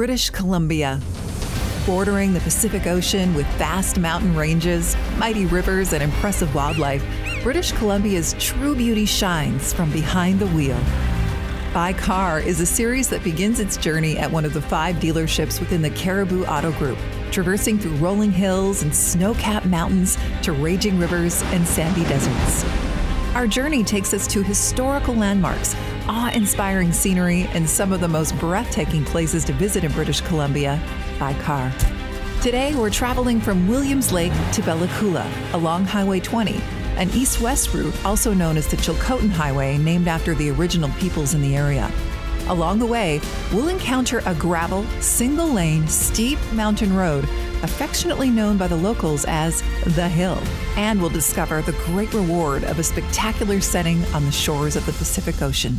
British Columbia. Bordering the Pacific Ocean with vast mountain ranges, mighty rivers, and impressive wildlife, British Columbia's true beauty shines from behind the wheel. By Car is a series that begins its journey at one of the five dealerships within the Cariboo Auto Group, traversing through rolling hills and snow capped mountains to raging rivers and sandy deserts. Our journey takes us to historical landmarks, awe inspiring scenery, and some of the most breathtaking places to visit in British Columbia by car. Today, we're traveling from Williams Lake to Bella Coola along Highway 20 an east west route also known as the Chilcotin Highway, named after the original peoples in the area. Along the way, we'll encounter a gravel, single lane, steep mountain road, affectionately known by the locals as The Hill, and we'll discover the great reward of a spectacular setting on the shores of the Pacific Ocean.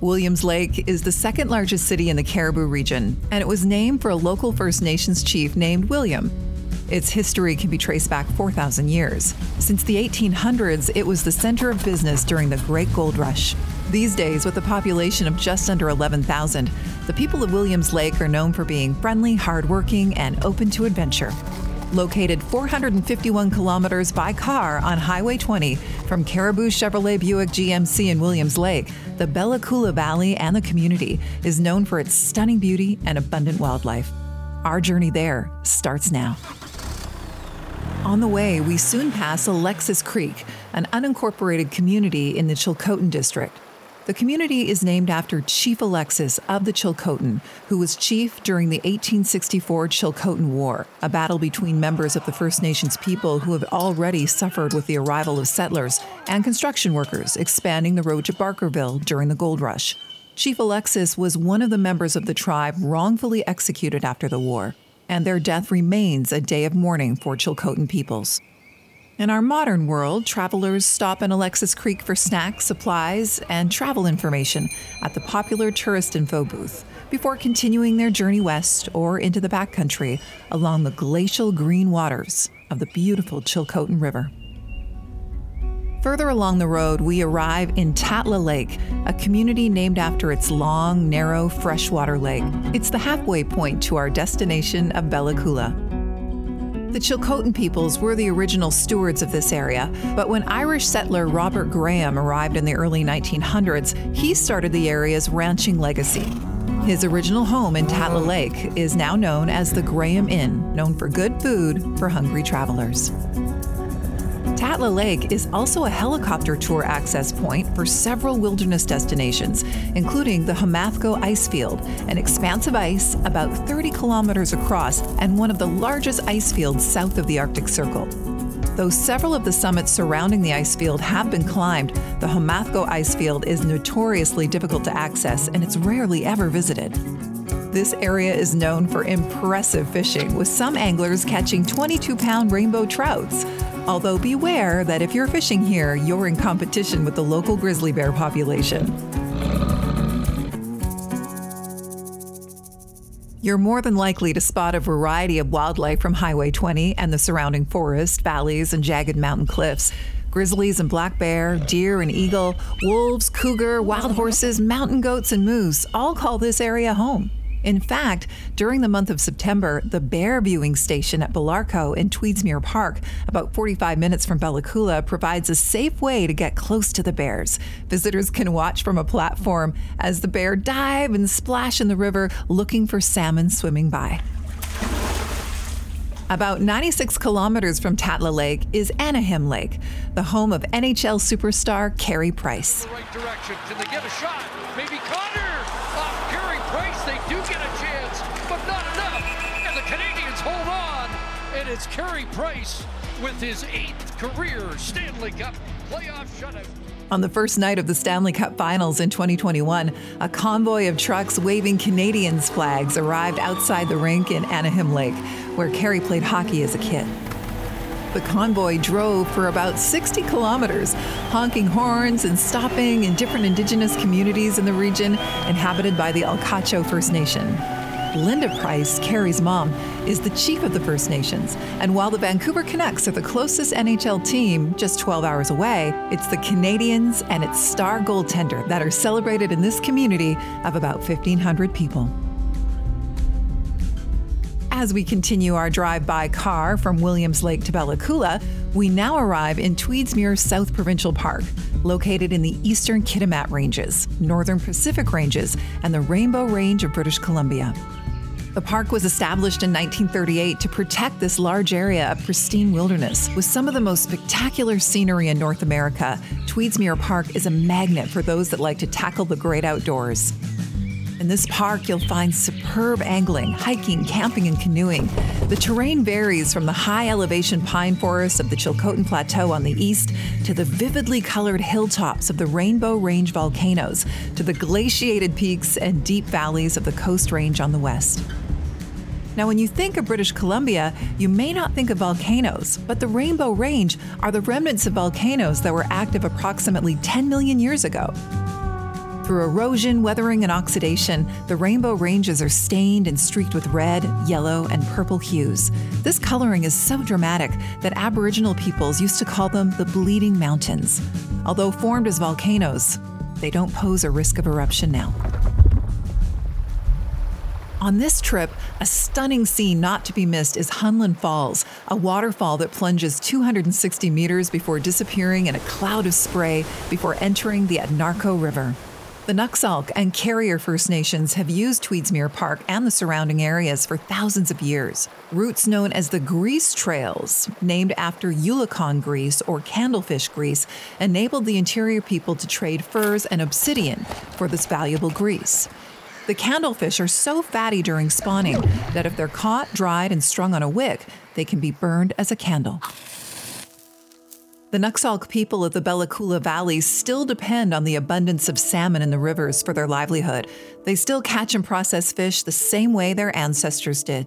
Williams Lake is the second largest city in the Cariboo region, and it was named for a local First Nations chief named William, its history can be traced back 4,000 years. Since the 1800s, it was the center of business during the Great Gold Rush. These days, with a population of just under 11,000, the people of Williams Lake are known for being friendly, hardworking, and open to adventure. Located 451 kilometers by car on Highway 20 from Cariboo Chevrolet Buick GMC in Williams Lake, the Bella Coola Valley and the community is known for its stunning beauty and abundant wildlife. Our journey there starts now. On the way, we soon pass Alexis Creek, an unincorporated community in the Chilcotin district. The community is named after Chief Alexis of the Chilcotin, who was chief during the 1864 Chilcotin War, a battle between members of the First Nations people who have already suffered with the arrival of settlers and construction workers expanding the road to Barkerville during the gold rush. Chief Alexis was one of the members of the tribe wrongfully executed after the war and their death remains a day of mourning for Chilcotin peoples. In our modern world, travelers stop in Alexis Creek for snacks, supplies, and travel information at the popular tourist info booth before continuing their journey west or into the backcountry along the glacial green waters of the beautiful Chilcotin River. Further along the road, we arrive in Tatla Lake, a community named after its long, narrow freshwater lake. It's the halfway point to our destination of Bella Coola. The Chilcotin peoples were the original stewards of this area, but when Irish settler Robert Graham arrived in the early 1900s, he started the area's ranching legacy. His original home in Tatla Lake is now known as the Graham Inn, known for good food for hungry travelers. Tatla Lake is also a helicopter tour access point for several wilderness destinations, including the Homathko Ice Field, an expanse of ice about 30 kilometers across and one of the largest ice fields south of the Arctic Circle. Though several of the summits surrounding the ice field have been climbed, the Homathko Ice Field is notoriously difficult to access and it's rarely ever visited. This area is known for impressive fishing, with some anglers catching 22 pound rainbow trouts. Although beware that if you're fishing here, you're in competition with the local grizzly bear population. You're more than likely to spot a variety of wildlife from Highway 20 and the surrounding forest, valleys, and jagged mountain cliffs. Grizzlies and black bear, deer and eagle, wolves, cougar, wild horses, mountain goats, and moose all call this area home. In fact, during the month of September, the bear viewing station at Belarko in Tweedsmuir Park, about 45 minutes from Bella Coola, provides a safe way to get close to the bears. Visitors can watch from a platform as the bear dive and splash in the river looking for salmon swimming by. About 96 kilometers from Tatla Lake is Anahim Lake, the home of NHL superstar Carey Price. Right but not enough. And the Canadiens hold on. And it's Carey Price with his eighth career Stanley Cup playoff shutout. On the first night of the Stanley Cup Finals in 2021, a convoy of trucks waving Canadiens flags arrived outside the rink in Anahim Lake, where Carey played hockey as a kid. The convoy drove for about 60 kilometers, honking horns and stopping in different indigenous communities in the region inhabited by the Ulkatcho First Nation. Linda Price, Carey's mom, is the chief of the First Nations. And while the Vancouver Canucks are the closest NHL team, just 12 hours away, it's the Canadiens and its star goaltender that are celebrated in this community of about 1,500 people. As we continue our drive by car from Williams Lake to Bella Coola, we now arrive in Tweedsmuir South Provincial Park, located in the eastern Kitimat Ranges, northern Pacific Ranges, and the Rainbow Range of British Columbia. The park was established in 1938 to protect this large area of pristine wilderness. With some of the most spectacular scenery in North America, Tweedsmuir Park is a magnet for those that like to tackle the great outdoors. In this park, you'll find superb angling, hiking, camping, and canoeing. The terrain varies from the high elevation pine forests of the Chilcotin Plateau on the east to the vividly colored hilltops of the Rainbow Range volcanoes to the glaciated peaks and deep valleys of the Coast Range on the west. Now, when you think of British Columbia, you may not think of volcanoes, but the Rainbow Range are the remnants of volcanoes that were active approximately 10 million years ago. Through erosion, weathering, and oxidation, the rainbow ranges are stained and streaked with red, yellow, and purple hues. This coloring is so dramatic that Aboriginal peoples used to call them the Bleeding Mountains. Although formed as volcanoes, they don't pose a risk of eruption now. On this trip, a stunning scene not to be missed is Hunlen Falls, a waterfall that plunges 260 meters before disappearing in a cloud of spray before entering the Atnarko River. The Nuxalk and Carrier First Nations have used Tweedsmuir Park and the surrounding areas for thousands of years. Routes known as the Grease Trails, named after eulachon grease or candlefish grease, enabled the interior people to trade furs and obsidian for this valuable grease. The candlefish are so fatty during spawning that if they're caught, dried, and strung on a wick, they can be burned as a candle. The Nuxalk people of the Bella Coola Valley still depend on the abundance of salmon in the rivers for their livelihood. They still catch and process fish the same way their ancestors did.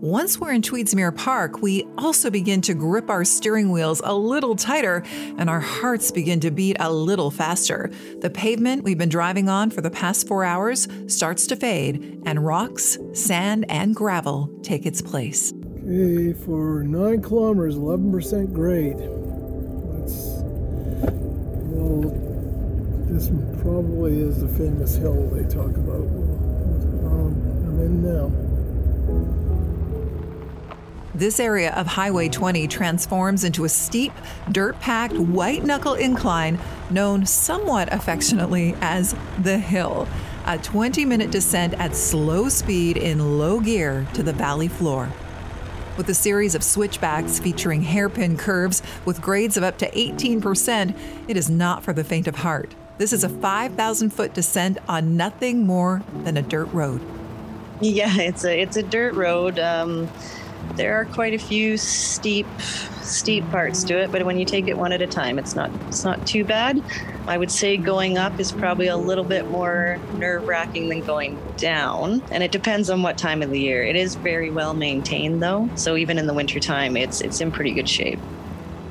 Once we're in Tweedsmuir Park, we also begin to grip our steering wheels a little tighter and our hearts begin to beat a little faster. The pavement we've been driving on for the past four hours starts to fade, and rocks, sand, and gravel take its place. Okay, for nine kilometers, 11% grade. That's. Well, this probably is the famous hill they talk about. Um, I'm in now. This area of Highway 20 transforms into a steep, dirt packed, white knuckle incline known somewhat affectionately as the Hill. A 20 minute descent at slow speed in low gear to the valley floor. With a series of switchbacks featuring hairpin curves with grades of up to 18%, it is not for the faint of heart. This is a 5,000 foot descent on nothing more than a dirt road. Yeah, it's a it's a dirt road. Um, there are quite a few steep steep parts to it, but when you take it one at a time, it's not it's not too bad. I would say going up is probably a little bit more nerve wracking than going down, and it depends on what time of the year. It is very well maintained though, so even in the wintertime, it's it's in pretty good shape.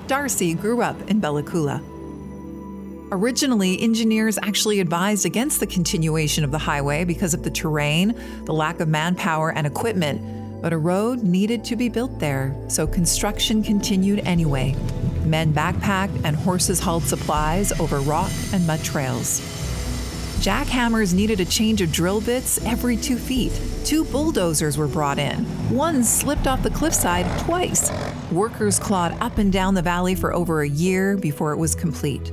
Darcy grew up in Bella Coola. Originally, engineers actually advised against the continuation of the highway because of the terrain, the lack of manpower and equipment, but a road needed to be built there, so construction continued anyway. Men backpacked and horses hauled supplies over rock and mud trails. Jackhammers needed a change of drill bits every two feet. Two bulldozers were brought in. One slipped off the cliffside twice. Workers clawed up and down the valley for over a year before it was complete.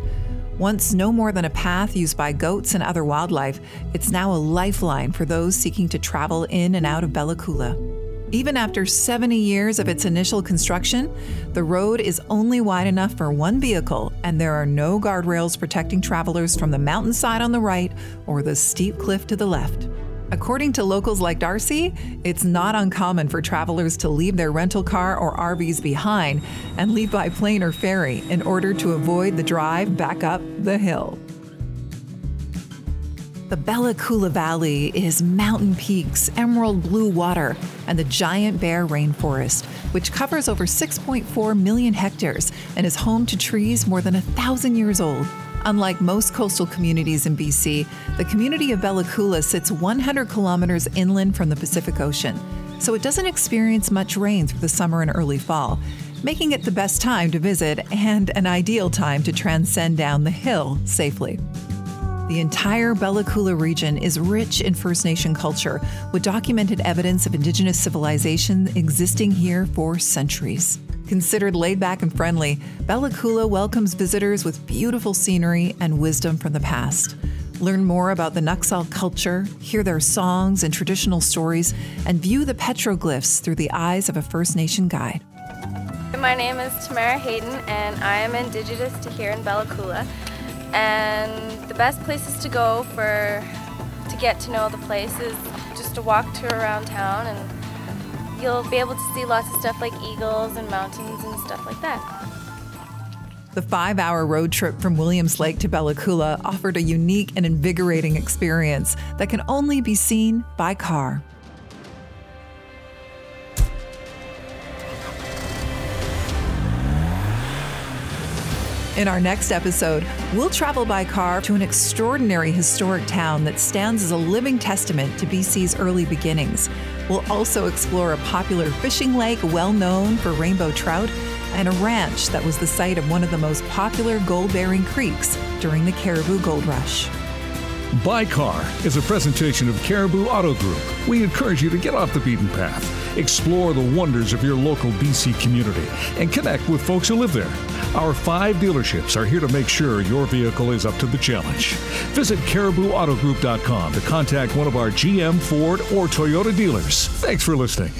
Once no more than a path used by goats and other wildlife, it's now a lifeline for those seeking to travel in and out of Bella Coola. Even after 70 years of its initial construction, the road is only wide enough for one vehicle, and there are no guardrails protecting travelers from the mountainside on the right or the steep cliff to the left. According to locals like Darcy, it's not uncommon for travelers to leave their rental car or RVs behind and leave by plane or ferry in order to avoid the drive back up the hill. The Bella Coola Valley is mountain peaks, emerald blue water, and the giant Bear Rainforest, which covers over 6.4 million hectares and is home to trees more than a thousand years old. Unlike most coastal communities in BC, the community of Bella Coola sits 100 kilometers inland from the Pacific Ocean. so it doesn't experience much rain through the summer and early fall, making it the best time to visit and an ideal time to transcend down the hill safely. The entire Bella Coola region is rich in First Nation culture, with documented evidence of Indigenous civilization existing here for centuries. Considered laid back and friendly, Bella Coola welcomes visitors with beautiful scenery and wisdom from the past. Learn more about the Nuxalk culture, hear their songs and traditional stories, and view the petroglyphs through the eyes of a First Nation guide. My name is Tamara Hayden, and I am Indigenous to here in Bella Coola. And the best places to go for to get to know the place is just to walk tour around town and you'll be able to see lots of stuff like eagles and mountains and stuff like that. The five hour road trip from Williams Lake to Bella Coola offered a unique and invigorating experience that can only be seen by car. In our next episode, we'll travel by car to an extraordinary historic town that stands as a living testament to BC's early beginnings. We'll also explore a popular fishing lake well known for rainbow trout and a ranch that was the site of one of the most popular gold bearing creeks during the Cariboo Gold Rush. By Car is a presentation of Cariboo Auto Group. We encourage you to get off the beaten path, explore the wonders of your local BC community, and connect with folks who live there. Our five dealerships are here to make sure your vehicle is up to the challenge. Visit caribooautogroup.com to contact one of our GM, Ford, or Toyota dealers. Thanks for listening.